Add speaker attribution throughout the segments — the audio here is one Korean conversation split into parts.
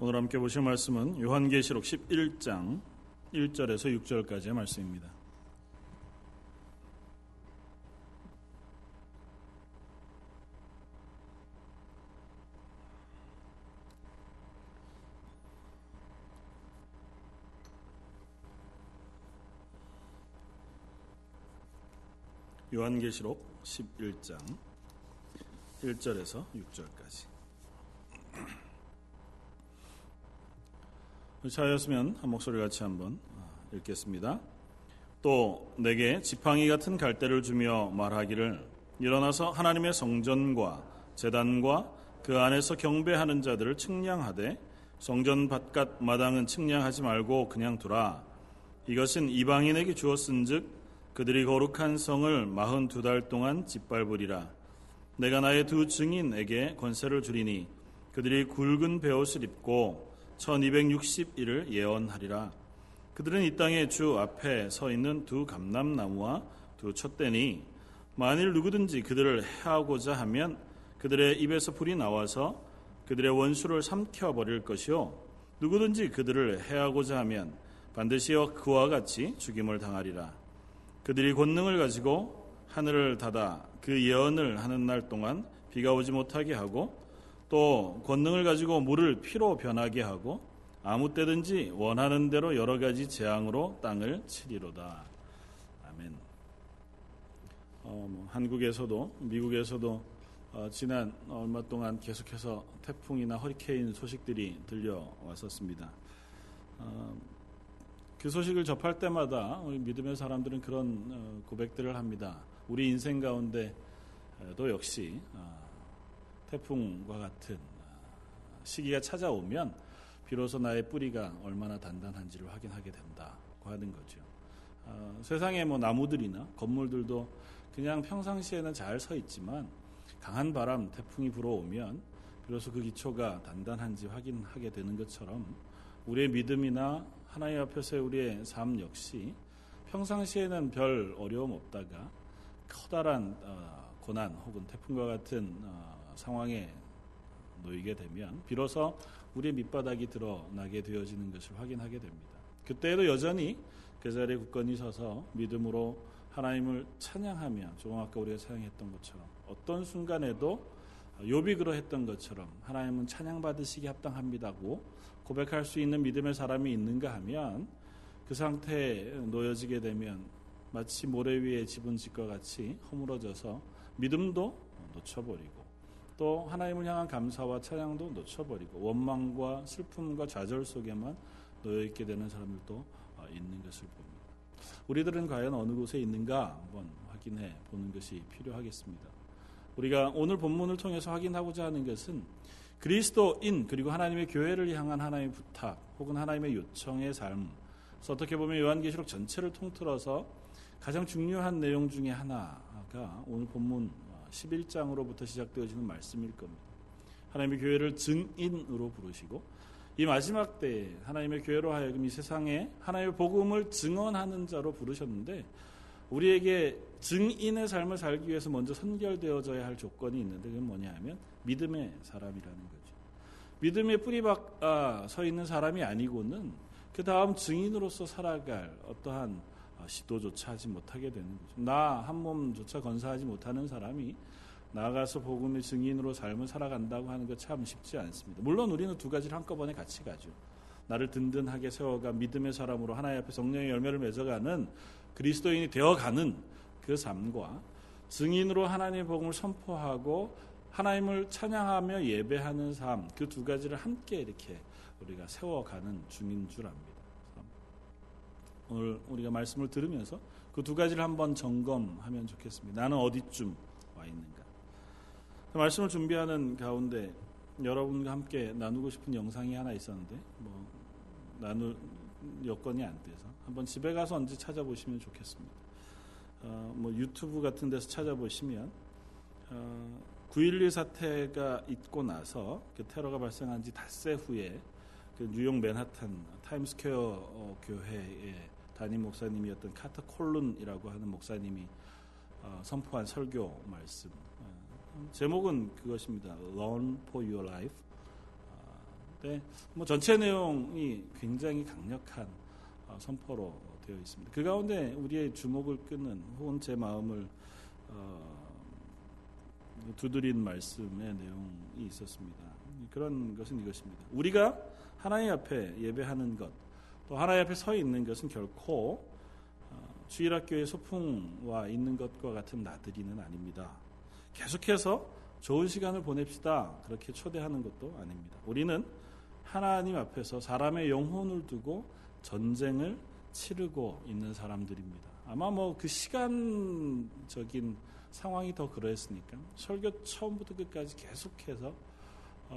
Speaker 1: 오늘 함께 보실 말씀은 요한계시록 11장 1절에서 6절까지의 말씀입니다. 요한계시록 11장 1절에서 6절까지. 자였으면 한 목소리 같이 한번 읽겠습니다. 또 내게 지팡이 같은 갈대를 주며 말하기를 일어나서 하나님의 성전과 재단과 그 안에서 경배하는 자들을 측량하되 성전 바깥 마당은 측량하지 말고 그냥 두라. 이것은 이방인에게 주었은즉 그들이 거룩한 성을 마흔 두 달 동안 짓밟으리라. 내가 나의 두 증인에게 권세를 주리니 그들이 굵은 베옷을 입고 1260일을 예언하리라. 그들은 이 땅의 주 앞에 서 있는 두 감람나무와 두 촛대니 만일 누구든지 그들을 해하고자 하면 그들의 입에서 불이 나와서 그들의 원수를 삼켜 버릴 것이요 누구든지 그들을 해하고자 하면 반드시 그와 같이 죽임을 당하리라. 그들이 권능을 가지고 하늘을 닫아 그 예언을 하는 날 동안 비가 오지 못하게 하고 또 권능을 가지고 물을 피로 변하게 하고 아무 때든지 원하는 대로 여러 가지 재앙으로 땅을 치리로다. 아멘. 어, 뭐 한국에서도 미국에서도 어, 지난 얼마 동안 계속해서 태풍이나 허리케인 소식들이 들려왔었습니다. 어, 그 소식을 접할 때마다 우리 믿음의 사람들은 그런 어, 고백들을 합니다. 우리 인생 가운데도 역시 어, 태풍과 같은 어, 시기가 찾아오면 비로소 나의 뿌리가 얼마나 단단한지를 확인하게 된다고 하는 거죠. 세상의 뭐 나무들이나 건물들도 그냥 평상시에는 잘 서 있지만 강한 바람, 태풍이 불어오면 비로소 그 기초가 단단한지 확인하게 되는 것처럼 우리의 믿음이나 하나님 앞에서 우리의 삶 역시 평상시에는 별 어려움 없다가 커다란 어, 고난 혹은 태풍과 같은 어, 상황에 놓이게 되면 비로소 우리의 밑바닥이 드러나게 되어지는 것을 확인하게 됩니다. 그때에도 여전히 그 자리에 굳건히 서서 믿음으로 하나님을 찬양하며 조금 아까 우리가 찬양했던 것처럼 어떤 순간에도 욥이 그러했던 것처럼 하나님은 찬양 받으시기 합당합니다고 고백할 수 있는 믿음의 사람이 있는가 하면 그 상태에 놓여지게 되면 마치 모래 위에 집은 집과 같이 허물어져서 믿음도 놓쳐버리고 또 하나님을 향한 감사와 찬양도 놓쳐버리고 원망과 슬픔과 좌절 속에만 놓여 있게 되는 사람들도 있는 것을 봅니다. 우리들은 과연 어느 곳에 있는가 한번 확인해 보는 것이 필요하겠습니다. 우리가 오늘 본문을 통해서 확인하고자 하는 것은 그리스도인 그리고 하나님의 교회를 향한 하나님의 부탁 혹은 하나님의 요청의 삶. 그래서 어떻게 보면 요한계시록 전체를 통틀어서 가장 중요한 내용 중의 하나가 오늘 본문 11장으로부터 시작되어지는 말씀일 겁니다. 하나님의 교회를 증인으로 부르시고 이 마지막 때에 하나님의 교회로 하여금 이 세상에 하나님의 복음을 증언하는 자로 부르셨는데 우리에게 증인의 삶을 살기 위해서 먼저 선결되어져야 할 조건이 있는데 그건 뭐냐 하면 믿음의 사람이라는 거죠. 믿음의 뿌리 박 아, 서 있는 사람이 아니고는 그 다음 증인으로서 살아갈 어떠한 아, 시도조차 하지 못하게 되는 거죠. 나 한 몸조차 건사하지 못하는 사람이 나가서 복음의 증인으로 삶을 살아간다고 하는 것 참 쉽지 않습니다. 물론 우리는 두 가지를 한꺼번에 같이 가죠. 나를 든든하게 세워가 믿음의 사람으로 하나님 앞에 성령의 열매를 맺어가는 그리스도인이 되어가는 그 삶과 증인으로 하나님의 복음을 선포하고 하나님을 찬양하며 예배하는 삶, 그 두 가지를 함께 이렇게 우리가 세워가는 중인 줄 압니다. 오늘 우리가 말씀을 들으면서 그 두 가지를 한번 점검하면 좋겠습니다. 나는 어디쯤 와 있는가? 말씀을 준비하는 가운데 여러분과 함께 나누고 싶은 영상이 하나 있었는데 뭐 나눌 여건이 안 돼서 한번 집에 가서 언제 찾아보시면 좋겠습니다. 어, 뭐 유튜브 같은 데서 찾아보시면 어, 9.12 사태가 있고 나서 그 테러가 발생한 지 닷새 후에 그 뉴욕 맨하탄 타임스퀘어 어, 교회의 담임 목사님이었던 카터 콜룬이라고 하는 목사님이 어, 선포한 설교 말씀 어, 제목은 그것입니다. Run for your life. 어, 네, 뭐 전체 내용이 굉장히 강력한 어, 선포로 되어 있습니다. 그 가운데 우리의 주목을 끄는 혹은 제 마음을 어, 두드린 말씀의 내용이 있었습니다. 그런 것은 이것입니다. 우리가 하나님 앞에 예배하는 것, 또 하나님 앞에 서 있는 것은 결코 어, 주일학교의 소풍와 있는 것과 같은 나들이는 아닙니다. 계속해서 좋은 시간을 보냅시다. 그렇게 초대하는 것도 아닙니다. 우리는 하나님 앞에서 사람의 영혼을 두고 전쟁을 치르고 있는 사람들입니다. 아마 뭐 그 시간적인 상황이 더 그랬으니까 설교 처음부터 끝까지 계속해서 어,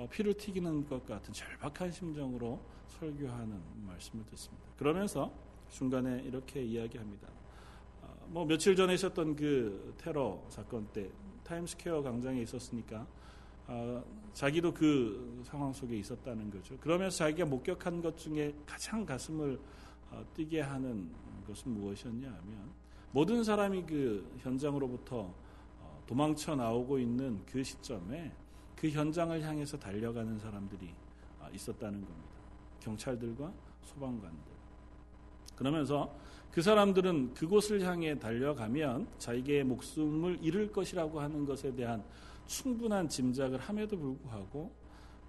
Speaker 1: 피를 튀기는 것 같은 절박한 심정으로 설교하는 말씀을 듣습니다. 그러면서 중간에 이렇게 이야기합니다. 어, 뭐 며칠 전에 있었던 그 테러 사건 때 타임스퀘어 광장에 있었으니까 어, 자기도 그 상황 속에 있었다는 거죠. 그러면서 자기가 목격한 것 중에 가장 가슴을 어, 뛰게 하는 것은 무엇이었냐 하면 모든 사람이 그 현장으로부터 어, 도망쳐 나오고 있는 그 시점에 그 현장을 향해서 달려가는 사람들이 어, 있었다는 겁니다. 경찰들과 소방관들. 그러면서 그 사람들은 그곳을 향해 달려가면 자기의 목숨을 잃을 것이라고 하는 것에 대한 충분한 짐작을 함에도 불구하고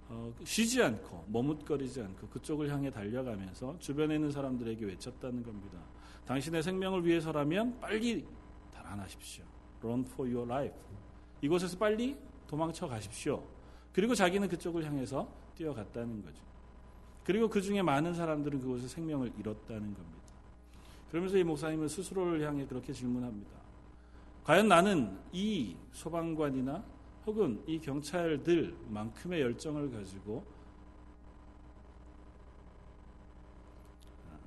Speaker 1: 어, 쉬지 않고 머뭇거리지 않고 그쪽을 향해 달려가면서 주변에 있는 사람들에게 외쳤다는 겁니다. 당신의 생명을 위해서라면 빨리 달아나십시오. Run for your life. 이곳에서 빨리 도망쳐 가십시오. 그리고 자기는 그쪽을 향해서 뛰어갔다는 거죠. 그리고 그 중에 많은 사람들은 그곳에 생명을 잃었다는 겁니다. 그러면서 이 목사님은 스스로를 향해 그렇게 질문합니다. 과연 나는 이 소방관이나 혹은 이 경찰들만큼의 열정을 가지고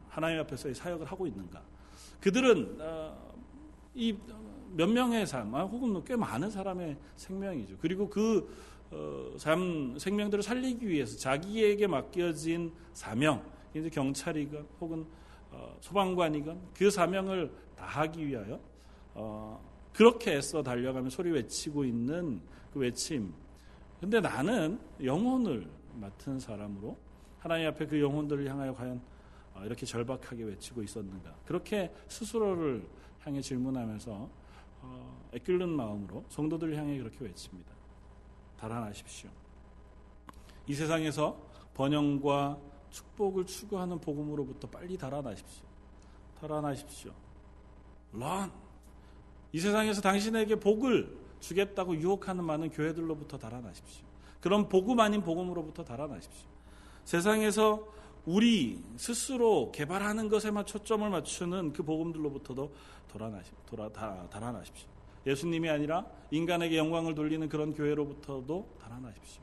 Speaker 1: 하나님 앞에서의 사역을 하고 있는가? 그들은 어, 이 몇 명의 삶, 아, 혹은 꽤 많은 사람의 생명이죠. 그리고 그 어, 삶, 생명들을 살리기 위해서 자기에게 맡겨진 사명, 이제 경찰이건 혹은 어, 소방관이건 그 사명을 다하기 위하여 그렇게 애써 달려가며 소리 외치고 있는 그 외침. 근데 나는 영혼을 맡은 사람으로 하나님 앞에 그 영혼들을 향하여 과연 어, 이렇게 절박하게 외치고 있었는가. 그렇게 스스로를 향해 질문하면서 어, 애끓는 마음으로 성도들을 향해 그렇게 외칩니다. 달아나십시오. 이 세상에서 번영과 축복을 추구하는 복음으로부터 빨리 달아나십시오. 달아나십시오. 런. 이 세상에서 당신에게 복을 주겠다고 유혹하는 많은 교회들로부터 달아나십시오. 그런 복음 아닌 복음으로부터 달아나십시오. 세상에서 우리 스스로 개발하는 것에만 초점을 맞추는 그 복음들로부터도 달아나십시오. 예수님이 아니라 인간에게 영광을 돌리는 그런 교회로부터도 달아나십시오.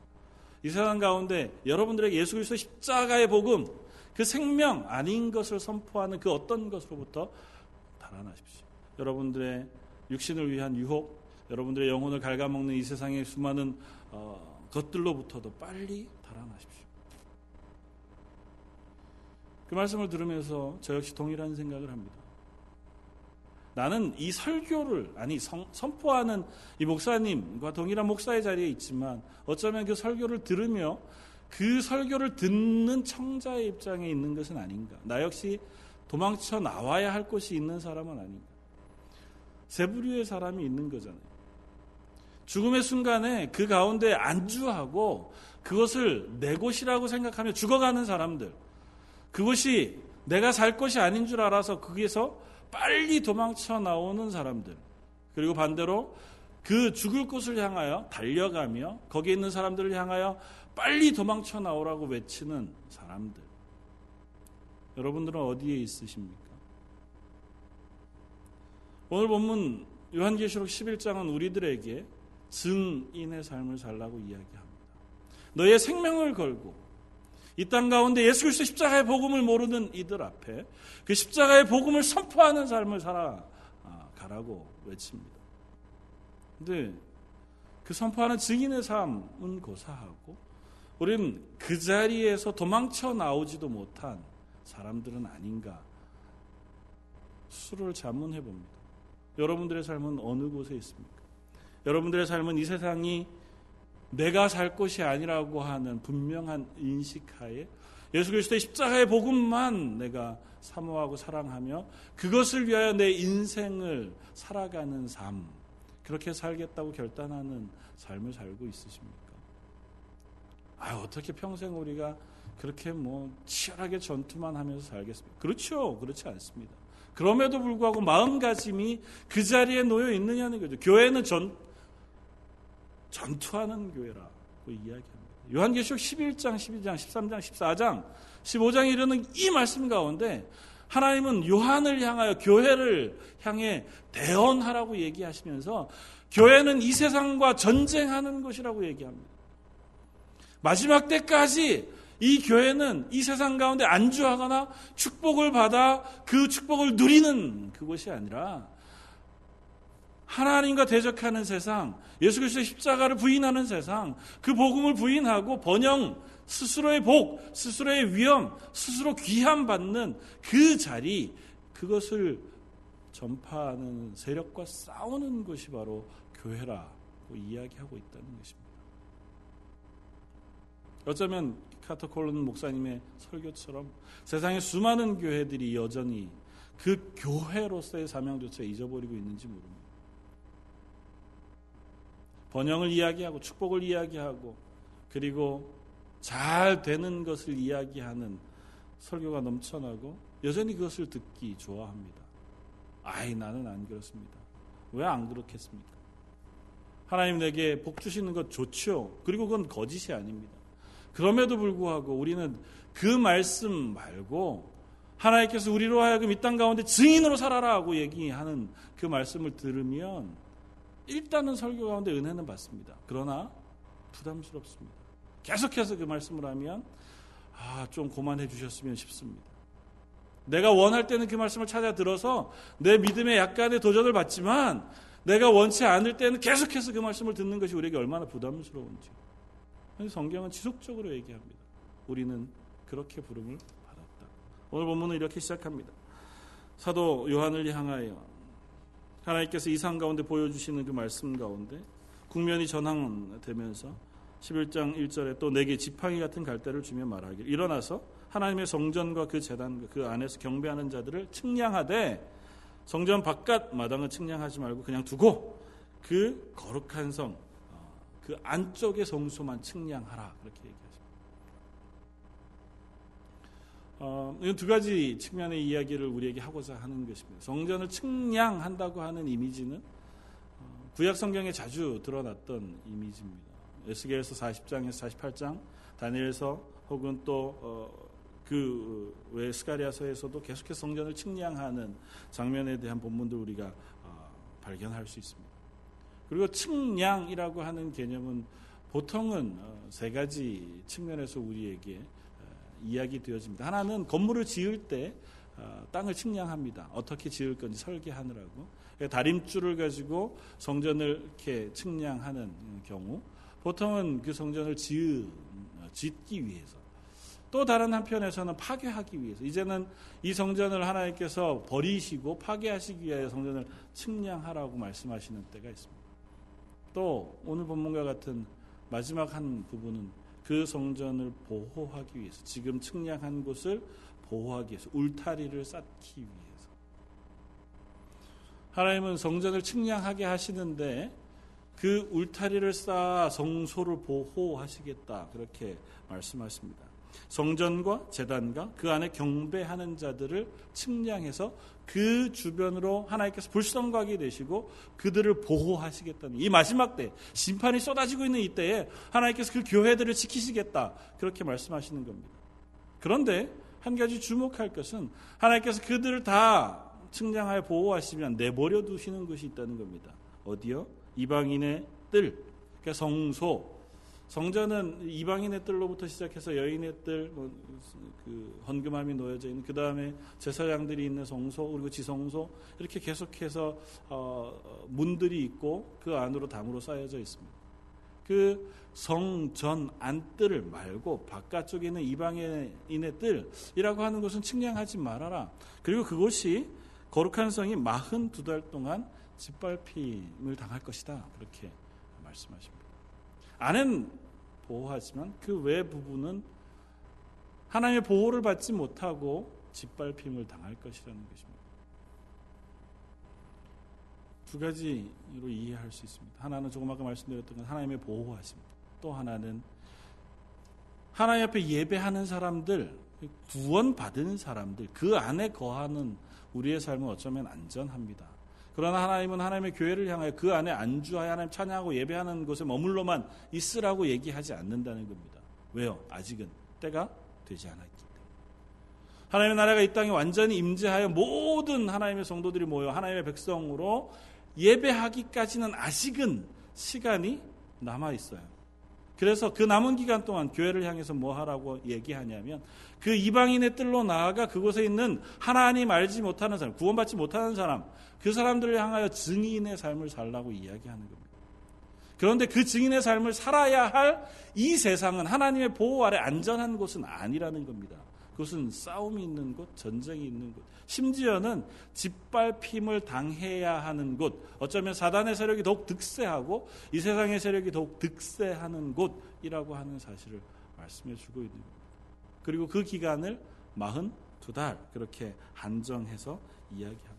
Speaker 1: 이 세상 가운데 여러분들에게 예수 그리스도 십자가의 복음, 그 생명 아닌 것을 선포하는 그 어떤 것으로부터 달아나십시오. 여러분들의 육신을 위한 유혹, 여러분들의 영혼을 갉아먹는 이 세상의 수많은 어, 것들로부터도 빨리 달아나십시오. 그 말씀을 들으면서 저 역시 동일한 생각을 합니다. 나는 이 설교를 아니 성, 선포하는 이 목사님과 동일한 목사의 자리에 있지만 어쩌면 그 설교를 들으며 그 설교를 듣는 청자의 입장에 있는 것은 아닌가. 나 역시 도망쳐 나와야 할 곳이 있는 사람은 아닌가. 세 부류의 사람이 있는 거잖아요. 죽음의 순간에 그 가운데 안주하고 그것을 내 곳이라고 생각하며 죽어가는 사람들. 그것이 내가 살 것이 아닌 줄 알아서 거기에서 빨리 도망쳐 나오는 사람들. 그리고 반대로 그 죽을 곳을 향하여 달려가며 거기에 있는 사람들을 향하여 빨리 도망쳐 나오라고 외치는 사람들. 여러분들은 어디에 있으십니까? 오늘 본문 요한계시록 11장은 우리들에게 증인의 삶을 살라고 이야기합니다. 너의 생명을 걸고 이 땅 가운데 예수 그리스도 십자가의 복음을 모르는 이들 앞에 그 십자가의 복음을 선포하는 삶을 살아가라고 외칩니다. 근데 그 선포하는 증인의 삶은 고사하고 우리는 그 자리에서 도망쳐 나오지도 못한 사람들은 아닌가 스스로를 자문해 봅니다. 여러분들의 삶은 어느 곳에 있습니까? 여러분들의 삶은 이 세상이 내가 살 것이 아니라고 하는 분명한 인식하에 예수 그리스도의 십자가의 복음만 내가 사모하고 사랑하며 그것을 위하여 내 인생을 살아가는 삶 그렇게 살겠다고 결단하는 삶을 살고 있으십니까? 아 어떻게 평생 우리가 그렇게 뭐 치열하게 전투만 하면서 살겠습니까? 그렇죠. 그렇지 않습니다. 그럼에도 불구하고 마음가짐이 그 자리에 놓여 있느냐는 거죠. 교회는 전, 전투하는 교회라고 이야기합니다. 요한계시록 11장, 12장, 13장, 14장, 15장에 이르는 이 말씀 가운데 하나님은 요한을 향하여 교회를 향해 대언하라고 얘기하시면서 교회는 이 세상과 전쟁하는 것이라고 얘기합니다. 마지막 때까지 이 교회는 이 세상 가운데 안주하거나 축복을 받아 그 축복을 누리는 그것이 아니라 하나님과 대적하는 세상, 예수 그리스도의 십자가를 부인하는 세상, 그 복음을 부인하고 번영, 스스로의 복, 스스로의 위험, 스스로 귀함 받는 그 자리, 그것을 전파하는 세력과 싸우는 것이 바로 교회라고 이야기하고 있다는 것입니다. 어쩌면 카터 콜론 목사님의 설교처럼 세상의 수많은 교회들이 여전히 그 교회로서의 사명조차 잊어버리고 있는지 모릅니다. 번영을 이야기하고 축복을 이야기하고 그리고 잘 되는 것을 이야기하는 설교가 넘쳐나고 여전히 그것을 듣기 좋아합니다. 아이 나는 안 그렇습니다. 왜 안 그렇겠습니까? 하나님 내게 복 주시는 것 좋죠. 그리고 그건 거짓이 아닙니다. 그럼에도 불구하고 우리는 그 말씀 말고 하나님께서 우리로 하여금 이 땅 가운데 증인으로 살아라 고 얘기하는 그 말씀을 들으면 일단은 설교 가운데 은혜는 받습니다. 그러나 부담스럽습니다. 계속해서 그 말씀을 하면 아, 좀 고만해 주셨으면 싶습니다. 내가 원할 때는 그 말씀을 찾아 들어서 내 믿음에 약간의 도전을 받지만 내가 원치 않을 때는 계속해서 그 말씀을 듣는 것이 우리에게 얼마나 부담스러운지. 성경은 지속적으로 얘기합니다. 우리는 그렇게 부름을 받았다. 오늘 본문은 이렇게 시작합니다. 사도 요한을 향하여 하나님께서 이상 가운데 보여주시는 그 말씀 가운데 국면이 전환되면서 11장 1절에 또 내게 지팡이 같은 갈대를 주며 말하길. 일어나서 하나님의 성전과 그 재단과 그 안에서 경배하는 자들을 측량하되 성전 바깥 마당은 측량하지 말고 그냥 두고 그 거룩한 성, 어, 그 안쪽의 성소만 측량하라. 그렇게 얘기하십니다. 어, 이두 가지 측면의 이야기를 우리에게 하고자 하는 것입니다. 성전을 측량한다고 하는 이미지는 어, 구약 성경에 자주 드러났던 이미지입니다. 에스겔서 40장에서 48장, 다니엘서 혹은 또그 어, 외 스가리아서에서도 계속해서 성전을 측량하는 장면에 대한 본문들 우리가 어, 발견할 수 있습니다. 그리고 측량이라고 하는 개념은 보통은 어, 세 가지 측면에서 우리에게 이야기 되어집니다. 하나는 건물을 지을 때 땅을 측량합니다. 어떻게 지을 건지 설계하느라고 다림줄을 가지고 성전을 이렇게 측량하는 경우 보통은 그 성전을 지으, 짓기 위해서 또 다른 한편에서는 파괴하기 위해서 이제는 이 성전을 하나님께서 버리시고 파괴하시기 위하여 성전을 측량하라고 말씀하시는 때가 있습니다. 또 오늘 본문과 같은 마지막 한 부분은 그 성전을 보호하기 위해서 지금 측량한 곳을 보호하기 위해서 울타리를 쌓기 위해서 하나님은 성전을 측량하게 하시는데 그 울타리를 쌓아 성소를 보호하시겠다. 그렇게 말씀하십니다. 성전과 재단과 그 안에 경배하는 자들을 측량해서 그 주변으로 하나님께서 불성각이 되시고 그들을 보호하시겠다는 이 마지막 때 심판이 쏟아지고 있는 이때에 하나님께서 그 교회들을 지키시겠다 그렇게 말씀하시는 겁니다. 그런데 한 가지 주목할 것은 하나님께서 그들을 다 측량하여 보호하시면 내버려 두시는 것이 있다는 겁니다. 어디요? 이방인의 뜰, 그러니까 성소. 성전은 이방인의 뜰로부터 시작해서 여인의 뜰, 뭐, 그 헌금함이 놓여져 있는 그 다음에 제사장들이 있는 성소 그리고 지성소 이렇게 계속해서 어, 문들이 있고 그 안으로 담으로 쌓여져 있습니다. 그 성전 안뜰을 말고 바깥쪽에 있는 이방인의 뜰이라고 하는 것은 측량하지 말아라. 그리고 그곳이 거룩한 성이 마흔 두 달 동안 짓밟힘을 당할 것이다. 그렇게 말씀하십니다. 아내는 보호하지만 그 외 부부는 하나님의 보호를 받지 못하고 짓밟힘을 당할 것이라는 것입니다. 두 가지로 이해할 수 있습니다. 하나는 조금 아까 말씀드렸던 건 하나님의 보호하십니다. 또 하나는 하나님 앞에 예배하는 사람들, 구원받은 사람들, 그 안에 거하는 우리의 삶은 어쩌면 안전합니다. 그러나 하나님은 하나님의 교회를 향하여 그 안에 안주하여 하나님 찬양하고 예배하는 곳에 머물러만 있으라고 얘기하지 않는다는 겁니다. 왜요? 아직은 때가 되지 않았기 때문에. 하나님의 나라가 이 땅에 완전히 임재하여 모든 하나님의 성도들이 모여 하나님의 백성으로 예배하기까지는 아직은 시간이 남아 있어요. 그래서 그 남은 기간 동안 교회를 향해서 뭐 하라고 얘기하냐면 그 이방인의 뜰로 나아가 그곳에 있는 하나님 알지 못하는 사람, 구원받지 못하는 사람, 그 사람들을 향하여 증인의 삶을 살라고 이야기하는 겁니다. 그런데 그 증인의 삶을 살아야 할 이 세상은 하나님의 보호 아래 안전한 곳은 아니라는 겁니다. 그것은 싸움이 있는 곳, 전쟁이 있는 곳, 심지어는 짓밟힘을 당해야 하는 곳, 어쩌면 사단의 세력이 더욱 득세하고 이 세상의 세력이 더욱 득세하는 곳이라고 하는 사실을 말씀해 주고 있는 겁니다. 그리고 그 기간을 42달 그렇게 한정해서 이야기합니다.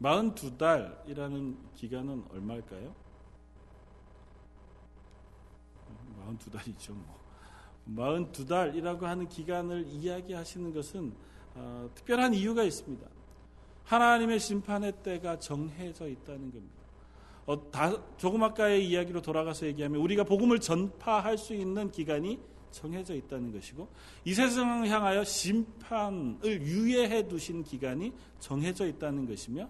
Speaker 1: 42달이라는 기간은 얼마일까요? 42달이죠. 뭐. 42달이라고 하는 기간을 이야기하시는 것은 어, 특별한 이유가 있습니다. 하나님의 심판의 때가 정해져 있다는 겁니다. 어, 다, 조금 아까의 이야기로 돌아가서 얘기하면 우리가 복음을 전파할 수 있는 기간이 정해져 있다는 것이고 이 세상을 향하여 심판을 유예해 두신 기간이 정해져 있다는 것이며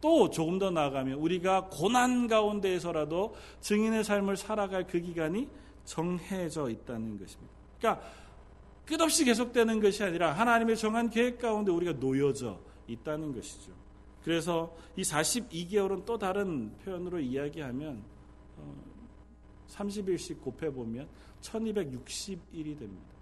Speaker 1: 또 조금 더 나아가면 우리가 고난 가운데에서라도 증인의 삶을 살아갈 그 기간이 정해져 있다는 것입니다. 그러니까 끝없이 계속되는 것이 아니라 하나님의 정한 계획 가운데 우리가 놓여져 있다는 것이죠. 그래서 이 42개월은 또 다른 표현으로 이야기하면 30일씩 어, 곱해보면 1261이 됩니다.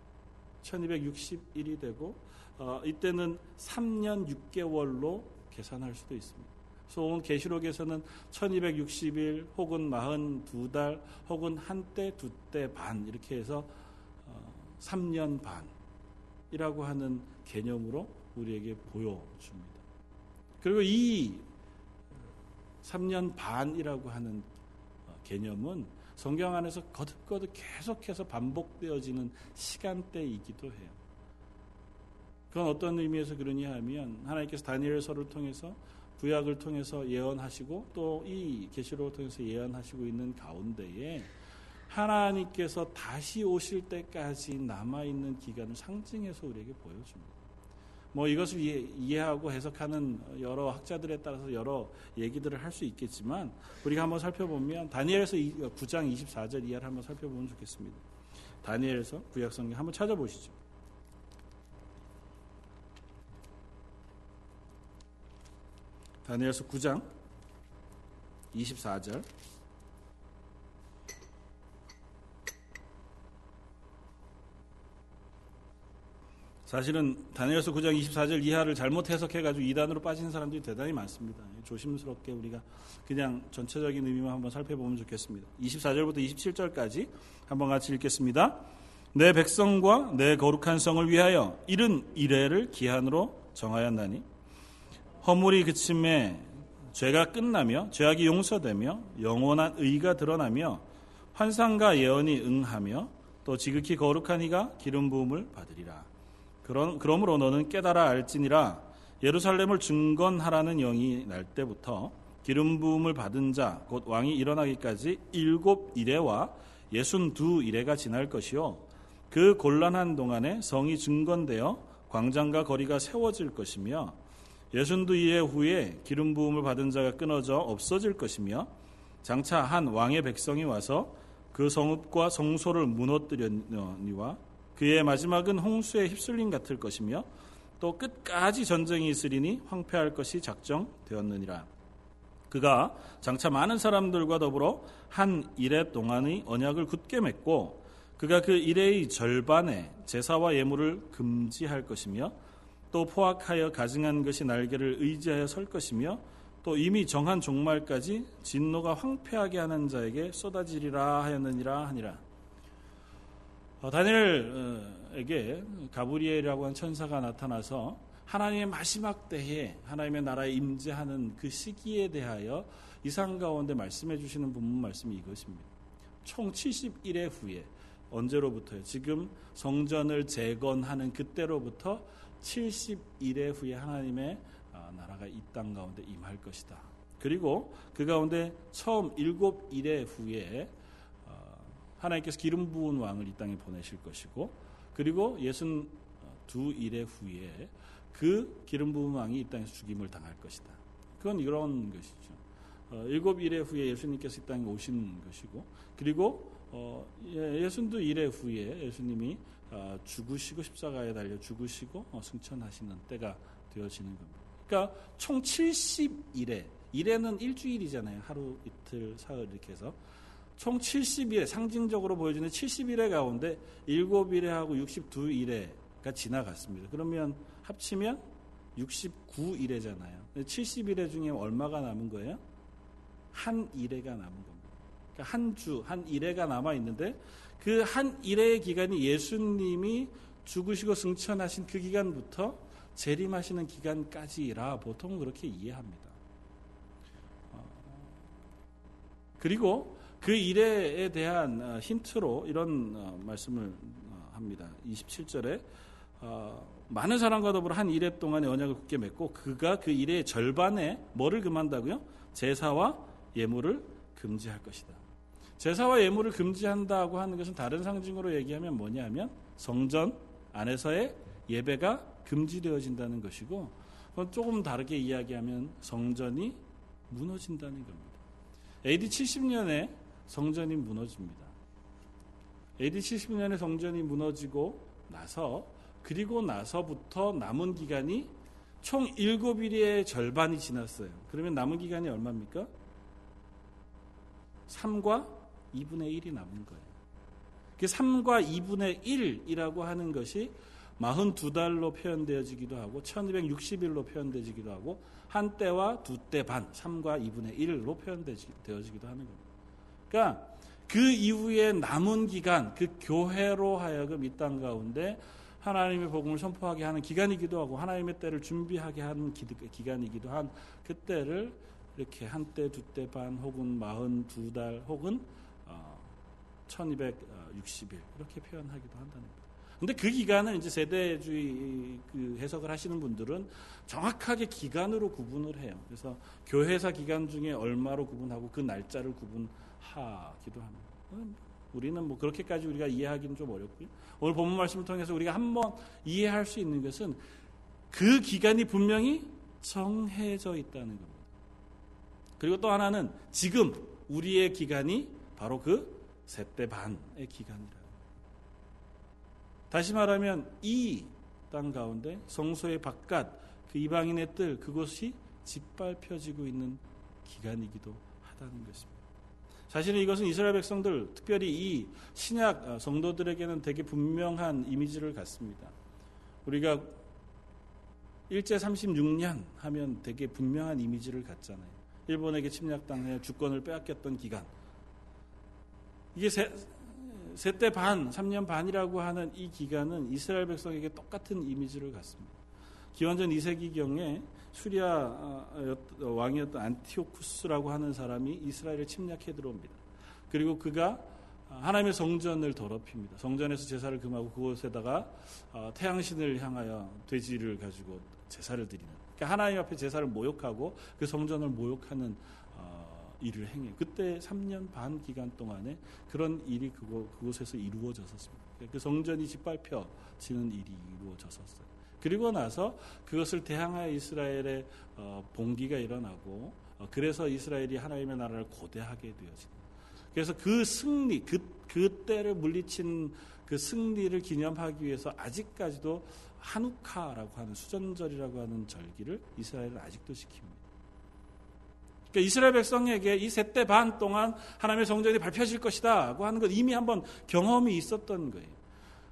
Speaker 1: 1261이 되고 어, 이때는 3년 6개월로 계산할 수도 있습니다. 오늘 계시록에서는 1260일 혹은 42달 혹은 한때 두 때 반 이렇게 해서 3년 반이라고 하는 개념으로 우리에게 보여줍니다. 그리고 이 3년 반이라고 하는 개념은 성경 안에서 거듭거듭 계속해서 반복되어지는 시간대이기도 해요. 그건 어떤 의미에서 그러냐 하면 하나님께서 다니엘서를 통해서 구약을 통해서 예언하시고 또 이 계시록을 통해서 예언하시고 있는 가운데에 하나님께서 다시 오실 때까지 남아 있는 기간을 상징해서 우리에게 보여줍니다. 뭐 이것을 이해, 하고 해석하는 여러 학자들에 따라서 여러 얘기들을 할 수 있겠지만 우리가 한번 살펴보면 다니엘서 9장 24절 이하를 한번 살펴보면 좋겠습니다. 다니엘서 구약성경 한번 찾아보시죠. 다니엘서 9장 24절 사실은 다니엘서 9장 24절 이하를 잘못 해석해가지고 이단으로 빠지는 사람들이 대단히 많습니다. 조심스럽게 우리가 그냥 전체적인 의미만 한번 살펴보면 좋겠습니다. 24절부터 27절까지 한번 같이 읽겠습니다. 내 백성과 내 거룩한 성을 위하여 이른 이래를 기한으로 정하였나니 허물이 그침에 죄가 끝나며 죄악이 용서되며 영원한 의가 드러나며 환상과 예언이 응하며 또 지극히 거룩한 이가 기름 부음을 받으리라. 그런, 그러므로 너는 깨달아 알지니라 예루살렘을 증건하라는 영이 날 때부터 기름 부음을 받은 자 곧 왕이 일어나기까지 일곱 이래와 예순 두 이래가 지날 것이요 그 곤란한 동안에 성이 증건되어 광장과 거리가 세워질 것이며 예순 두 이래 후에 기름 부음을 받은 자가 끊어져 없어질 것이며 장차 한 왕의 백성이 와서 그 성읍과 성소를 무너뜨려니와 그의 마지막은 홍수에 휩쓸림 같을 것이며 또 끝까지 전쟁이 있으리니 황폐할 것이 작정되었느니라. 그가 장차 많은 사람들과 더불어 한 일해 동안의 언약을 굳게 맺고 그가 그 일해의 절반에 제사와 예물을 금지할 것이며 또 포악하여 가증한 것이 날개를 의지하여 설 것이며 또 이미 정한 종말까지 진노가 황폐하게 하는 자에게 쏟아지리라 하였느니라 하니라. 어, 다니엘에게 가브리엘이라고 하는 천사가 나타나서 하나님의 마지막 때에 하나님의 나라에 임재하는 그 시기에 대하여 이상 가운데 말씀해 주시는 본문 말씀이 이것입니다. 총 71회 후에 언제로부터요? 지금 성전을 재건하는 그때로부터 71회 후에 하나님의 아, 나라가 이 땅 가운데 임할 것이다. 그리고 그 가운데 처음 일곱 일회 후에 어, 하나님께서 기름 부은 왕을 이 땅에 보내실 것이고 그리고 예순 두 일회 후에 그 기름 부은 왕이 이 땅에서 죽임을 당할 것이다. 그건 이런 것이죠. 어, 일곱 일회 후에 예수님께서 이 땅에 오신 것이고 그리고 어, 예, 예순도 일회 후에 예수님이 죽으시고 십자가에 달려 죽으시고 승천하시는 때가 되어지는 겁니다. 그러니까 총 70일에 일에는 일주일이잖아요. 하루, 이틀, 사흘 이렇게 해서 총 70일에 상징적으로 보여주는 70일에 가운데 7일에 하고 62일에가 지나갔습니다. 그러면 합치면 69일에잖아요. 70일에 중에 얼마가 남은 거예요? 한 일회가 남은 겁니다. 한 주, 한 일회가 남아 있는데 그 한 일회의 기간이 예수님이 죽으시고 승천하신 그 기간부터 재림하시는 기간까지라 보통 그렇게 이해합니다. 어, 그리고 그 일에 대한 어, 힌트로 이런 어, 말씀을 합니다. 27절에 많은 사람과 더불어 한 일해 동안의 언약을 굳게 맺고 그가 그 일의 절반에 뭐를 금한다고요? 제사와 예물을 금지할 것이다. 제사와 예물을 금지한다고 하는 것은 다른 상징으로 얘기하면 뭐냐면 성전 안에서의 예배가 금지되어진다는 것이고 조금 다르게 이야기하면 성전이 무너진다는 겁니다. AD 70년에 성전이 무너집니다. AD 70년에 성전이 무너지고 나서 그리고 나서부터 남은 기간이 총 7일의 절반이 지났어요. 그러면 남은 기간이 얼마입니까? 3과 2분의 1이 남은 거예요. 그 3과 2분의 1이라고 하는 것이 42달로 표현되어지기도 하고 1260일로 표현되어지기도 하고 한 때와 두 때 반, 3과 2분의 1로 표현되어지기도 하는 겁니다. 그러니까 그 이후에 남은 기간, 그 교회로 하여금 이 땅 가운데 하나님의 복음을 선포하게 하는 기간이기도 하고 하나님의 때를 준비하게 하는 기간이기도 한 그때를 이렇게 한 때, 두 때 반, 혹은 42달, 혹은 1260일 어, 이렇게 표현하기도 한다는 겁니다. 근데 그 기간은 이제 세대주의 그 해석을 하시는 분들은 정확하게 기간으로 구분을 해요. 그래서 교회사 기간 중에 얼마로 구분하고 그 날짜를 구분하기도 합니다. 음, 우리는 뭐 그렇게까지 우리가 이해하기는 좀 어렵고요. 오늘 본문 말씀을 통해서 우리가 한번 이해할 수 있는 것은 그 기간이 분명히 정해져 있다는 겁니다. 그리고 또 하나는 지금 우리의 기간이 바로 그 세대 반의 기간이라. 다시 말하면 이 땅 가운데 성소의 바깥 그 이방인의 뜰 그곳이 짓밟혀지고 있는 기간이기도 하다는 것입니다. 사실은 이것은 이스라엘 백성들 특별히 이 신약 어, 성도들에게는 되게 분명한 이미지를 갖습니다. 우리가 일제 36년 하면 되게 분명한 이미지를 갖잖아요. 일본에게 침략당해 주권을 빼앗겼던 기간. 이게 세대 반, 3년 반이라고 하는 이 기간은 이스라엘 백성에게 똑같은 이미지를 갖습니다. 기원전 2세기경에 수리아 어, 왕이었던 안티오쿠스라고 하는 사람이 이스라엘을 침략해 들어옵니다. 그리고 그가 하나님의 성전을 더럽힙니다. 성전에서 제사를 금하고 그곳에다가 어, 태양신을 향하여 돼지를 가지고 제사를 드리는. 그러니까 하나님 앞에 제사를 모욕하고 그 성전을 모욕하는 일을 행해 그때 3년 반 기간 동안에 그런 일이 그곳, 그곳에서 이루어졌었습니다. 그 성전이 짓밟혀지는 일이 이루어졌었어요. 그리고 나서 그것을 대항하여 이스라엘의 어, 봉기가 일어나고 어, 그래서 이스라엘이 하나님의 나라를 고대하게 되어집니다. 그래서 그 승리, 그, 그 때를 물리친 그 승리를 기념하기 위해서 아직까지도 한우카라고 하는 수전절이라고 하는 절기를 이스라엘은 아직도 지킵니다. 그러니까 이스라엘 백성에게 이세때반 동안 하나님의 성전이 밟혀질 것이다고 하는 것 이미 한번 경험이 있었던 거예요.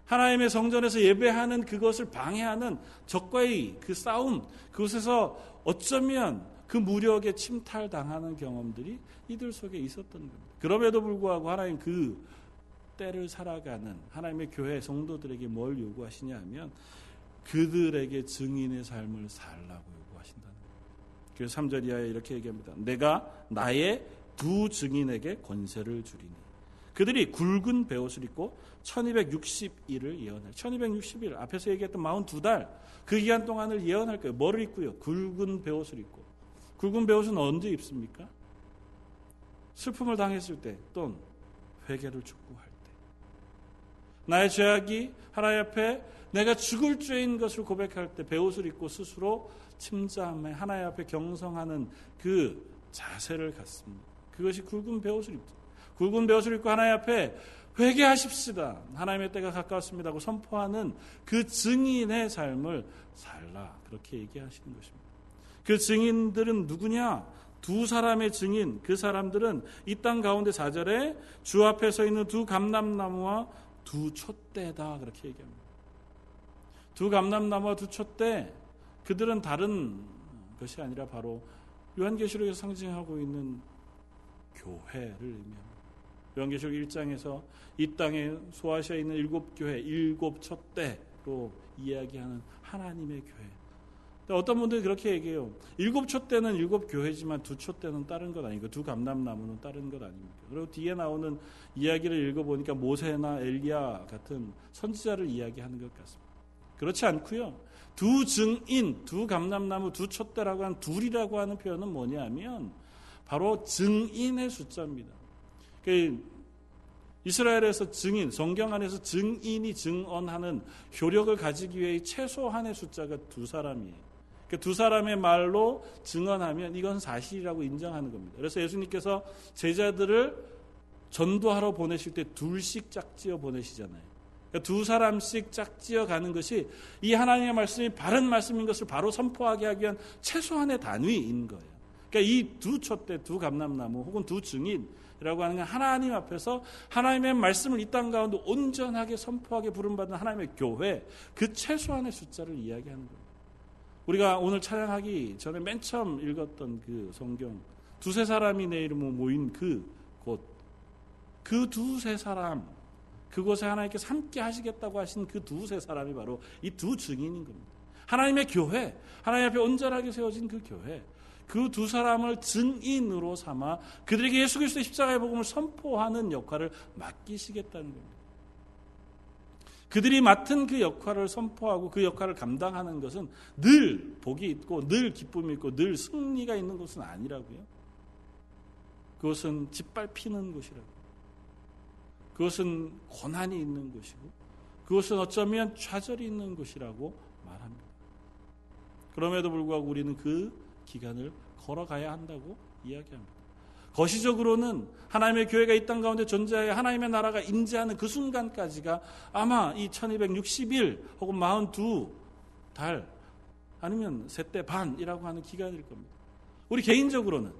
Speaker 1: 하나님의 성전에서 예배하는 그것을 방해하는 적과의 그 싸움, 그곳에서 어쩌면 그 무력에 침탈당하는 경험들이 이들 속에 있었던 겁니다. 그럼에도 불구하고 하나님 그 때를 살아가는 하나님의 교회 성도들에게 뭘 요구하시냐 하면 그들에게 증인의 삶을 살라고 요구하신다는 거예요. 그래서 3절 이하에 이렇게 얘기합니다. 내가 나의 두 증인에게 권세를 주리니 그들이 굵은 베옷을 입고 1260일을 예언할 1260일 앞에서 얘기했던 42달 그 기간 동안을 예언할 거예요. 뭐를 입고요? 굵은 베옷을 입고 굵은 베옷은 언제 입습니까? 슬픔을 당했을 때 또는 회개를 촉구할 때 나의 죄악이 하나님 앞에 내가 죽을 죄인 것을 고백할 때 베옷을 입고 스스로 침잠해 하나님 앞에 경성하는 그 자세를 갖습니다. 그것이 굵은 베옷을 입죠. 굵은 베옷을 입고 하나님 앞에 회개하십시다. 하나님의 때가 가까웠습니다고 선포하는 그 증인의 삶을 살라. 그렇게 얘기하시는 것입니다. 그 증인들은 누구냐? 두 사람의 증인, 그 사람들은 이 땅 가운데 사절에 주 앞에 서 있는 두 감람나무와 두 촛대다. 그렇게 얘기합니다. 두 감람나무와 두 촛대, 그들은 다른 것이 아니라 바로 요한계시록에서 상징하고 있는 교회를 의미합니다. 요한계시록 1장에서 이 땅에 소아시아에 있는 일곱 교회, 일곱 촛대로 이야기하는 하나님의 교회. 어떤 분들이 그렇게 얘기해요. 일곱 촛대는 일곱 교회지만 두 촛대는 다른 것 아니고 두 감람나무는 다른 것 아닙니까? 그리고 뒤에 나오는 이야기를 읽어보니까 모세나 엘리야 같은 선지자를 이야기하는 것 같습니다. 그렇지 않고요. 두 증인, 두 감람나무, 두 촛대라고 하는 둘이라고 하는 표현은 뭐냐면 바로 증인의 숫자입니다. 그 이스라엘에서 증인, 성경 안에서 증인이 증언하는 효력을 가지기 위해 최소한의 숫자가 두 사람이에요. 그두 사람의 말로 증언하면 이건 사실이라고 인정하는 겁니다. 그래서 예수님께서 제자들을 전도하러 보내실 때 둘씩 짝지어 보내시잖아요. 그러니까 두 사람씩 짝지어 가는 것이 이 하나님의 말씀이 바른 말씀인 것을 바로 선포하게 하기 위한 최소한의 단위인 거예요. 그러니까 이 두 촛대, 두 감람나무 혹은 두 증인 라고 하는 건 하나님 앞에서 하나님의 말씀을 이 땅 가운데 온전하게 선포하게 부름받은 하나님의 교회 그 최소한의 숫자를 이야기하는 겁니다. 우리가 오늘 찬양하기 전에 맨 처음 읽었던 그 성경 두세 사람이 내 이름으로 모인 그 곳, 그 두세 사람 그곳에 하나님께서 함께 하시겠다고 하신 그 두세 사람이 바로 이 두 증인인 겁니다. 하나님의 교회, 하나님 앞에 온전하게 세워진 그 교회, 그 두 사람을 증인으로 삼아 그들에게 예수 그리스도의 십자가의 복음을 선포하는 역할을 맡기시겠다는 겁니다. 그들이 맡은 그 역할을 선포하고 그 역할을 감당하는 것은 늘 복이 있고 늘 기쁨이 있고 늘 승리가 있는 것은 아니라고요. 그것은 짓밟히는 것이라고. 그것은 고난이 있는 것이고 그것은 어쩌면 좌절이 있는 것이라고 말합니다. 그럼에도 불구하고 우리는 그 기간을 걸어가야 한다고 이야기합니다. 거시적으로는 하나님의 교회가 이 땅 가운데 존재하여 하나님의 나라가 임재하는 그 순간까지가 아마 이 1260일 혹은 42달 아니면 세대 반이라고 하는 기간일 겁니다. 우리 개인적으로는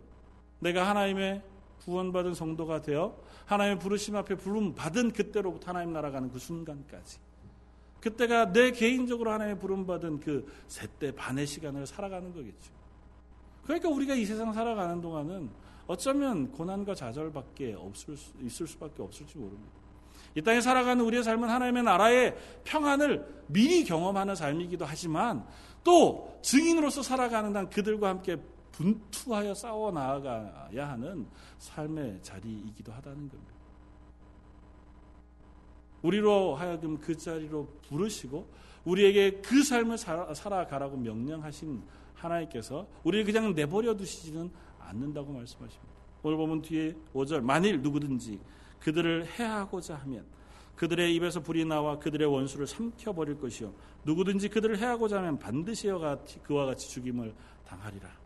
Speaker 1: 내가 하나님의 구원받은 성도가 되어 하나님의 부르심 앞에 부름 받은 그때로부터 하나님 나라 가는 그 순간까지 그때가 내 개인적으로 하나님의 부름 받은 그 세대 반의 시간을 살아가는 거겠죠. 그러니까 우리가 이 세상 살아가는 동안은 어쩌면 고난과 좌절밖에 없을 수, 있을 수밖에 없을지 모릅니다. 이 땅에 살아가는 우리의 삶은 하나님의 나라의 평안을 미리 경험하는 삶이기도 하지만 또 증인으로서 살아가는 한 그들과 함께 분투하여 싸워 나아가야 하는 삶의 자리이기도 하다는 겁니다. 우리로 하여금 그 자리로 부르시고 우리에게 그 삶을 살아가라고 명령하신 하나님께서 우리를 그냥 내버려 두시지는 않는다고 말씀하십니다. 오늘 보면 뒤에 5절 만일 누구든지 그들을 해하고자 하면 그들의 입에서 불이 나와 그들의 원수를 삼켜 버릴 것이요 누구든지 그들을 해하고자 하면 반드시 그와 같이 죽임을 당하리라.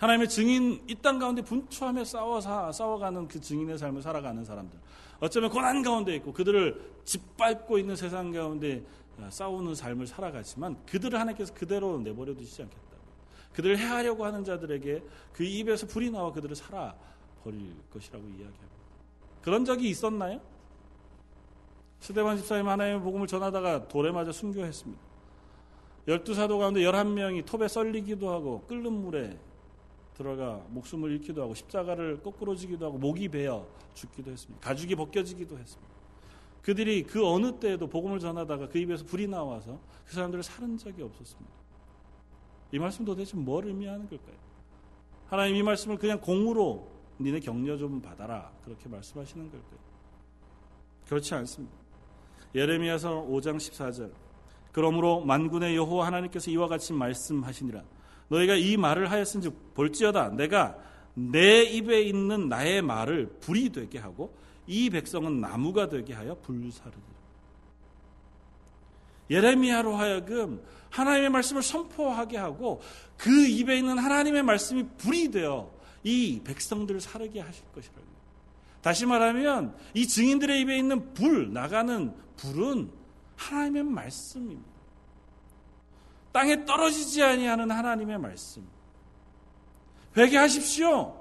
Speaker 1: 하나님의 증인 이 땅 가운데 분투하며 싸워 싸워가는 그 증인의 삶을 살아가는 사람들 어쩌면 고난 가운데 있고 그들을 짓밟고 있는 세상 가운데 어, 싸우는 삶을 살아가지만 그들을 하나님께서 그대로 내버려 두시지 않겠다. 그들을 해하려고 하는 자들에게 그 입에서 불이 나와 그들을 살아 버릴 것이라고 이야기합니다. 그런 적이 있었나요? 스테반 집사님 하나님의 복음을 전하다가 돌에 맞아 순교했습니다. 열두 사도 가운데 열한 명이 톱에 썰리기도 하고 끓는 물에 들어가 목숨을 잃기도 하고 십자가를 거꾸로 지기도 하고 목이 베어 죽기도 했습니다. 가죽이 벗겨지기도 했습니다. 그들이 그 어느 때에도 복음을 전하다가 그 입에서 불이 나와서 그 사람들을 살은 적이 없었습니다. 이 말씀 도대체 뭘 의미하는 걸까요? 하나님 이 말씀을 그냥 공으로 니네 격려 좀 받아라 그렇게 말씀하시는 걸까요? 그렇지 않습니다. 예레미야서 5장 14절 그러므로 만군의 여호와 하나님께서 이와 같이 말씀하시니라 너희가 이 말을 하였은즉 볼지어다 내가 내 입에 있는 나의 말을 불이 되게 하고 이 백성은 나무가 되게 하여 불사르리라. 예레미야로 하여금 하나님의 말씀을 선포하게 하고 그 입에 있는 하나님의 말씀이 불이 되어 이 백성들을 사르게 하실 것이라고. 다시 말하면 이 증인들의 입에 있는 불, 나가는 불은 하나님의 말씀입니다. 땅에 떨어지지 아니하는 하나님의 말씀. 회개하십시오.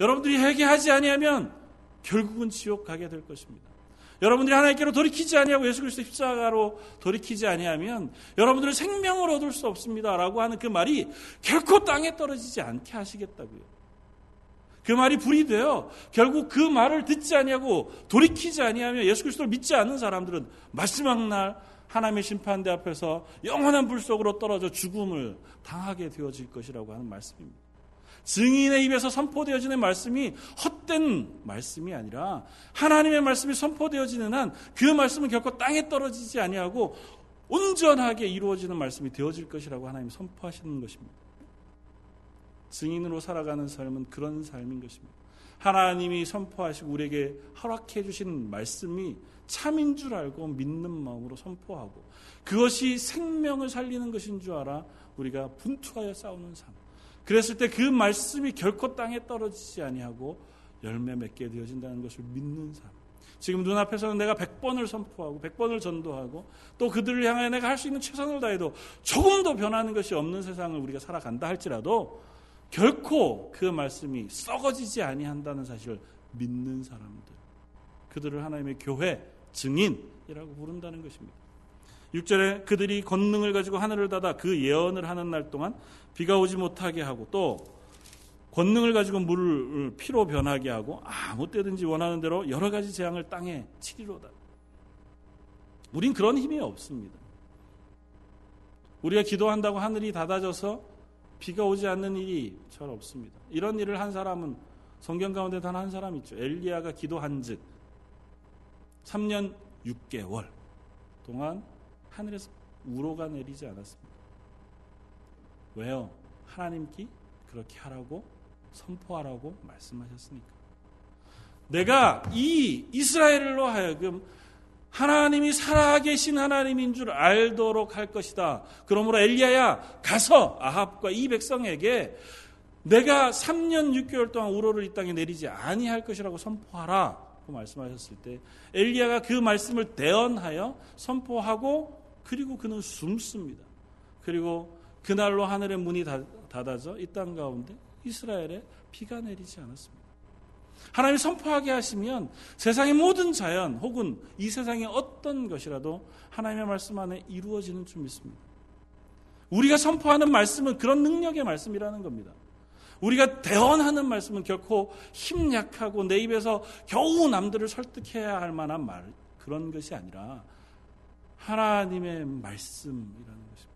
Speaker 1: 여러분들이 회개하지 아니하면 결국은 지옥 가게 될 것입니다. 여러분들이 하나님께로 돌이키지 아니하고 예수 그리스도 십자가로 돌이키지 아니하면 여러분들은 생명을 얻을 수 없습니다라고 하는 그 말이 결코 땅에 떨어지지 않게 하시겠다고요. 그 말이 불이 되어 결국 그 말을 듣지 아니하고 돌이키지 아니하면 예수 그리스도를 믿지 않는 사람들은 마지막 날 하나님의 심판대 앞에서 영원한 불 속으로 떨어져 죽음을 당하게 되어질 것이라고 하는 말씀입니다. 증인의 입에서 선포되어지는 말씀이 헛된 말씀이 아니라 하나님의 말씀이 선포되어지는 한 그 말씀은 결코 땅에 떨어지지 아니하고 온전하게 이루어지는 말씀이 되어질 것이라고 하나님 선포하시는 것입니다. 증인으로 살아가는 삶은 그런 삶인 것입니다. 하나님이 선포하시고 우리에게 허락해 주신 말씀이 참인 줄 알고 믿는 마음으로 선포하고 그것이 생명을 살리는 것인 줄 알아 우리가 분투하여 싸우는 삶. 그랬을 때 그 말씀이 결코 땅에 떨어지지 아니하고 열매 맺게 되어진다는 것을 믿는 삶. 지금 눈앞에서는 내가 100번을 선포하고 100번을 전도하고 또 그들을 향하여 내가 할 수 있는 최선을 다해도 조금도 변하는 것이 없는 세상을 우리가 살아간다 할지라도 결코 그 말씀이 썩어지지 아니한다는 사실을 믿는 사람들. 그들을 하나님의 교회 증인이라고 부른다는 것입니다. 6절에 그들이 권능을 가지고 하늘을 닫아 그 예언을 하는 날 동안 비가 오지 못하게 하고 또 권능을 가지고 물을 피로 변하게 하고 아무 때든지 원하는 대로 여러 가지 재앙을 땅에 치리로다. 우린 그런 힘이 없습니다. 우리가 기도한다고 하늘이 닫아져서 비가 오지 않는 일이 잘 없습니다. 이런 일을 한 사람은 성경 가운데 단 한 사람 있죠. 엘리야가 기도한 즉 3년 6개월 동안 하늘에서 우로가 내리지 않았습니다. 왜요? 하나님께 그렇게 하라고 선포하라고 말씀하셨으니까. 내가 이 이스라엘로 하여금 하나님이 살아계신 하나님인 줄 알도록 할 것이다. 그러므로 엘리야야 가서 아합과 이 백성에게 내가 3년 6개월 동안 우로를 이 땅에 내리지 아니할 것이라고 선포하라. 고 말씀하셨을 때 엘리야가 그 말씀을 대언하여 선포하고 그리고 그는 숨습니다. 그리고 그날로 하늘의 문이 닫아져 이 땅 가운데 이스라엘에 비가 내리지 않았습니다. 하나님이 선포하게 하시면 세상의 모든 자연 혹은 이 세상의 어떤 것이라도 하나님의 말씀 안에 이루어지는 줄 믿습니다. 우리가 선포하는 말씀은 그런 능력의 말씀이라는 겁니다. 우리가 대언하는 말씀은 결코 힘약하고 내 입에서 겨우 남들을 설득해야 할 만한 말 그런 것이 아니라 하나님의 말씀이라는 것입니다.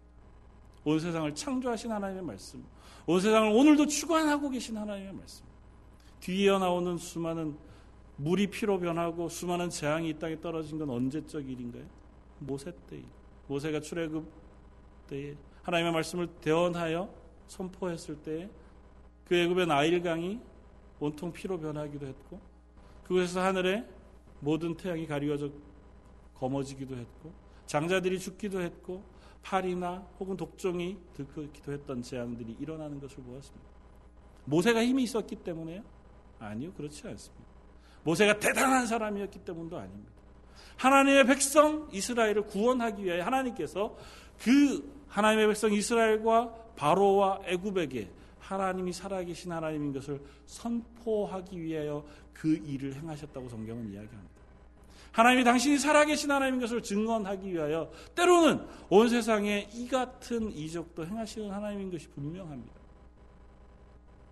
Speaker 1: 온 세상을 창조하신 하나님의 말씀, 온 세상을 오늘도 주관하고 계신 하나님의 말씀. 뒤이어 나오는 수많은 물이 피로 변하고 수많은 재앙이 이 땅에 떨어진 건 언제적 일인가요? 모세 때 모세가 출애굽 때에 하나님의 말씀을 대언하여 선포했을 때에 그 애굽의 나일강이 온통 피로 변하기도 했고 그곳에서 하늘에 모든 태양이 가리워져 검어지기도 했고 장자들이 죽기도 했고 파리나 혹은 독종이 들끓기도 했던 재앙들이 일어나는 것을 보았습니다. 모세가 힘이 있었기 때문에요? 아니요, 그렇지 않습니다. 모세가 대단한 사람이었기 때문도 아닙니다. 하나님의 백성 이스라엘을 구원하기 위해 하나님께서 그 하나님의 백성 이스라엘과 바로와 애굽에게 하나님이 살아계신 하나님인 것을 선포하기 위하여 그 일을 행하셨다고 성경은 이야기합니다. 하나님이 당신이 살아계신 하나님인 것을 증언하기 위하여 때로는 온 세상에 이 같은 이적도 행하시는 하나님인 것이 분명합니다.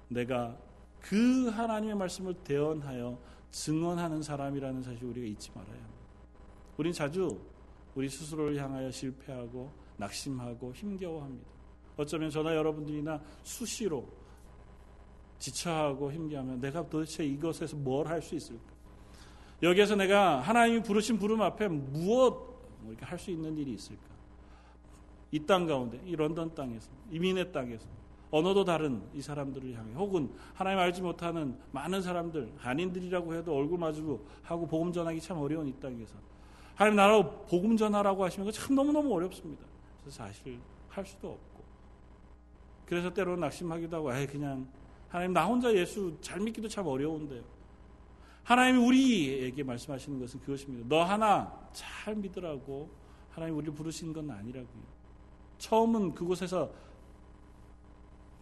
Speaker 1: 내가 그 하나님의 말씀을 대언하여 증언하는 사람이라는 사실 우리가 잊지 말아야 합니다. 우린 자주 우리 스스로를 향하여 실패하고 낙심하고 힘겨워합니다. 어쩌면 저나 여러분들이나 수시로 지쳐하고 힘겨하면 내가 도대체 이것에서 뭘 할 수 있을까? 여기에서 내가 하나님이 부르신 부름 앞에 무엇 뭐 이렇게 할 수 있는 일이 있을까? 이 땅 가운데, 이 런던 땅에서, 이민의 땅에서, 언어도 다른 이 사람들을 향해, 혹은 하나님 알지 못하는 많은 사람들, 한인들이라고 해도 얼굴 마주고 하고 복음 전하기 참 어려운 이 땅에서, 하나님 나라 복음 전하라고 하시면 참 너무너무 어렵습니다. 그래서 사실 할 수도 없고. 그래서 때로는 낙심하기도 하고, 에 그냥 하나님 나 혼자 예수 잘 믿기도 참 어려운데요. 하나님이 우리에게 말씀하시는 것은 그것입니다. 너 하나 잘 믿으라고 하나님 우리를 부르신 건 아니라고요. 처음은 그곳에서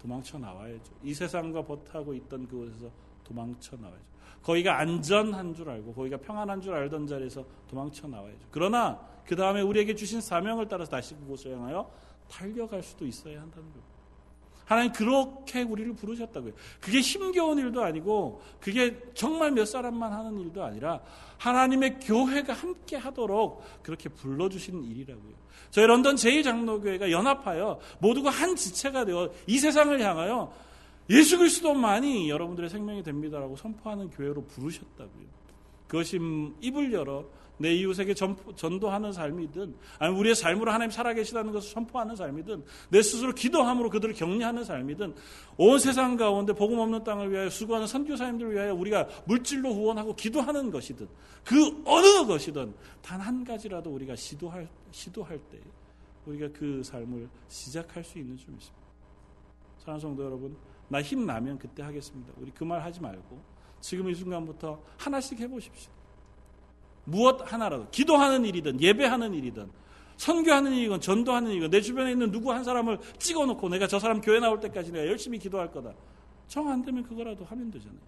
Speaker 1: 도망쳐 나와야죠. 이 세상과 버하고 있던 그곳에서 도망쳐 나와야죠. 거기가 안전한 줄 알고 거기가 평안한 줄 알던 자리에서 도망쳐 나와야죠. 그러나 그 다음에 우리에게 주신 사명을 따라서 다시 그곳을 향하여 달려갈 수도 있어야 한다는 거예요. 하나님 그렇게 우리를 부르셨다고요. 그게 힘겨운 일도 아니고 그게 정말 몇 사람만 하는 일도 아니라 하나님의 교회가 함께 하도록 그렇게 불러주신 일이라고요. 저희 런던 제1장로교회가 연합하여 모두가 한 지체가 되어 이 세상을 향하여 예수 그리스도만이 여러분들의 생명이 됩니다라고 선포하는 교회로 부르셨다고요. 그것이 입을 열어 내 이웃에게 전도하는 삶이든 아니면 우리의 삶으로 하나님 살아계시다는 것을 선포하는 삶이든 내 스스로 기도함으로 그들을 격려하는 삶이든 온 세상 가운데 복음 없는 땅을 위하여 수고하는 선교사님들을 위하여 우리가 물질로 후원하고 기도하는 것이든 그 어느 것이든 단 한 가지라도 우리가 시도할 시도할 때 우리가 그 삶을 시작할 수 있는 줄 믿습니다. 사랑하는 성도 여러분, 나 힘 나면 그때 하겠습니다. 우리 그 말 하지 말고 지금 이 순간부터 하나씩 해보십시오. 무엇 하나라도 기도하는 일이든 예배하는 일이든 선교하는 일이건 전도하는 일이건 내 주변에 있는 누구 한 사람을 찍어놓고 내가 저 사람 교회 나올 때까지 내가 열심히 기도할 거다. 정 안 되면 그거라도 하면 되잖아요.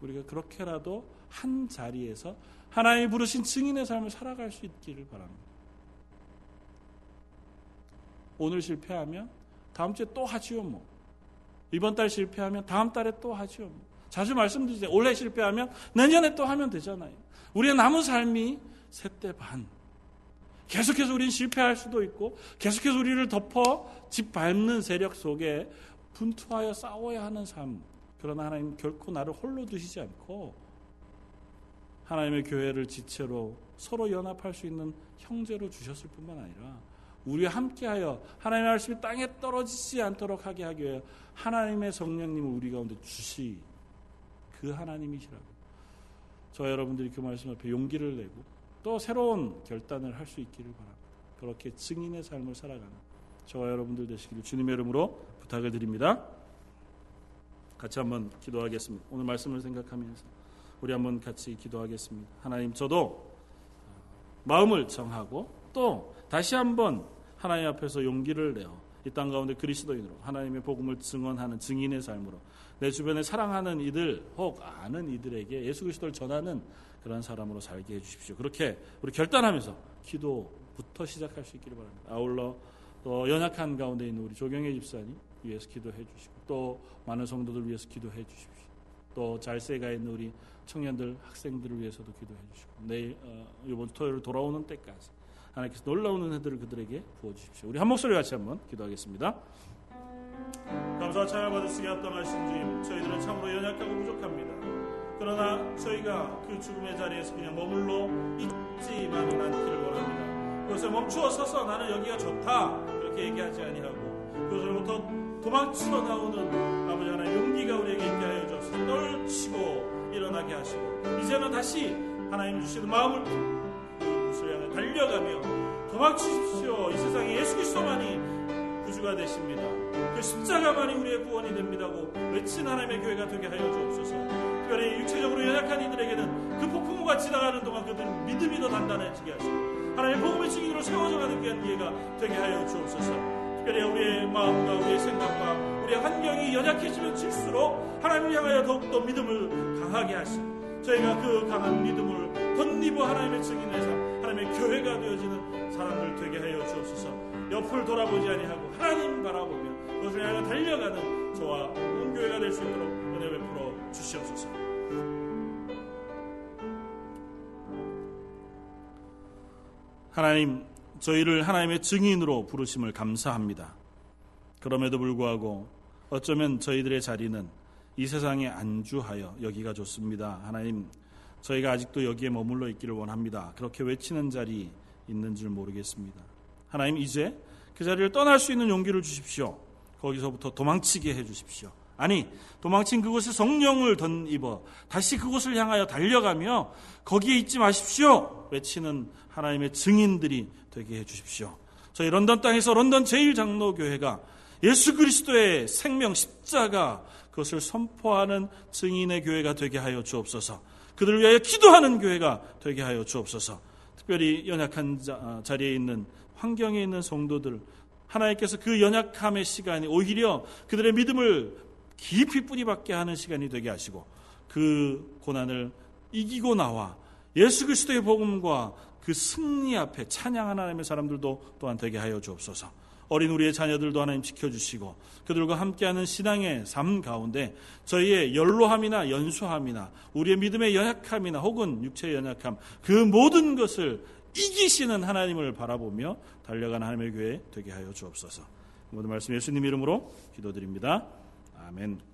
Speaker 1: 우리가 그렇게라도 한 자리에서 하나님이 부르신 증인의 삶을 살아갈 수 있기를 바랍니다. 오늘 실패하면 다음 주에 또 하지요 뭐. 이번 달 실패하면 다음 달에 또 하지요 뭐. 자주 말씀드리죠. 올해 실패하면 내년에 또 하면 되잖아요. 우리의 남은 삶이 세대 반. 계속해서 우리는 실패할 수도 있고 계속해서 우리를 덮어 짓밟는 세력 속에 분투하여 싸워야 하는 삶. 그러나 하나님 결코 나를 홀로 두시지 않고 하나님의 교회를 지체로 서로 연합할 수 있는 형제로 주셨을 뿐만 아니라 우리와 함께하여 하나님의 말씀이 땅에 떨어지지 않도록 하게 하기 위해 하나님의 성령님을 우리 가운데 주시 그 하나님이시라고. 저 여러분들이 그 말씀 앞에 용기를 내고 또 새로운 결단을 할 수 있기를 바랍니다. 그렇게 증인의 삶을 살아가는 저와 여러분들 되시기를 주님의 이름으로 부탁을 드립니다. 같이 한번 기도하겠습니다. 오늘 말씀을 생각하면서 우리 한번 같이 기도하겠습니다. 하나님 저도 마음을 정하고 또 다시 한번 하나님 앞에서 용기를 내어 이 땅 가운데 그리스도인으로 하나님의 복음을 증언하는 증인의 삶으로 내 주변에 사랑하는 이들 혹 아는 이들에게 예수 그리스도를 전하는 그런 사람으로 살게 해주십시오. 그렇게 우리 결단하면서 기도부터 시작할 수 있기를 바랍니다. 아울러 또 연약한 가운데 있는 우리 조경혜 집사님 위해서 기도해 주시고 또 많은 성도들 위해서 기도해 주십시오. 또 잘세가 있는 우리 청년들 학생들을 위해서도 기도해 주시고 내일 어, 이번 토요일 돌아오는 때까지 하나님께서 놀라운 은혜들을 그들에게 부어 주십시오. 우리 한 목소리 같이 한번 기도하겠습니다. 감사와 찬양 받으시기 합당하신 주님 저희들은 참으로 연약하고 부족합니다. 그러나 저희가 그 죽음의 자리에서 그냥 머물러 있지만은 않기를 원합니다. 그것을 멈추어 서서 나는 여기가 좋다 그렇게 얘기하지 아니하고 그것으로부터 도망쳐 나오는 아버지 하나님 용기가 우리에게 있게 하여 주옵소서. 떨치고 일어나게 하시고 이제는 다시 하나님 주시는 마음을 그것을 향해 달려가며 도망치십시오. 이 세상에 예수 그리스도만이 구주가 되십니다. 그 십자가만이 우리의 구원이 됩니다고 외친 하나님의 교회가 되게 하여 주옵소서. 특별히 육체적으로 연약한 이들에게는 그 폭풍우가 지나가는 동안 그들 믿음이 더 단단해지게 하시고 하나님의 복음의 증인으로 세워져가는 귀한 기회가 되게 하여 주옵소서. 특별히 우리의 마음과 우리의 생각과 우리의 환경이 연약해지면 질수록 하나님을 향하여 더욱더 믿음을 강하게 하시고 저희가 그 강한 믿음을 덧입어 하나님의 증인의 삶, 하나님의 교회가 되어지는 사람들 되게 하여 주옵소서. 옆을 돌아보지 아니하고 하나님 바라보며 그것을 향해 달려가는 저와 온 교회가 될 수 있도록 은혜 베풀어 주시옵소서. 하나님, 저희를 하나님의 증인으로 부르심을 감사합니다. 그럼에도 불구하고 어쩌면 저희들의 자리는 이 세상에 안주하여 여기가 좋습니다. 하나님, 저희가 아직도 여기에 머물러 있기를 원합니다. 그렇게 외치는 자리 있는 줄 모르겠습니다. 하나님, 이제 그 자리를 떠날 수 있는 용기를 주십시오. 거기서부터 도망치게 해 주십시오. 아니, 도망친 그곳에 성령을 덧입어 다시 그곳을 향하여 달려가며 거기에 있지 마십시오. 외치는 하나님의 증인들이 되게 해 주십시오. 저희 런던 땅에서 런던 제일장로교회가 예수 그리스도의 생명 십자가 그것을 선포하는 증인의 교회가 되게 하여 주옵소서. 그들을 위하여 기도하는 교회가 되게 하여 주옵소서. 특별히 연약한 자, 자리에 있는 환경에 있는 성도들 하나님께서 그 연약함의 시간이 오히려 그들의 믿음을 깊이 뿌리박게 하는 시간이 되게 하시고 그 고난을 이기고 나와 예수 그리스도의 복음과 그 승리 앞에 찬양 하나님의 사람들도 또한 되게 하여 주옵소서. 어린 우리의 자녀들도 하나님 지켜주시고 그들과 함께하는 신앙의 삶 가운데 저희의 연로함이나 연수함이나 우리의 믿음의 연약함이나 혹은 육체의 연약함 그 모든 것을 이기시는 하나님을 바라보며 달려가는 하나님의 교회 되게 하여 주옵소서. 모든 말씀 예수님 이름으로 기도드립니다. 아멘.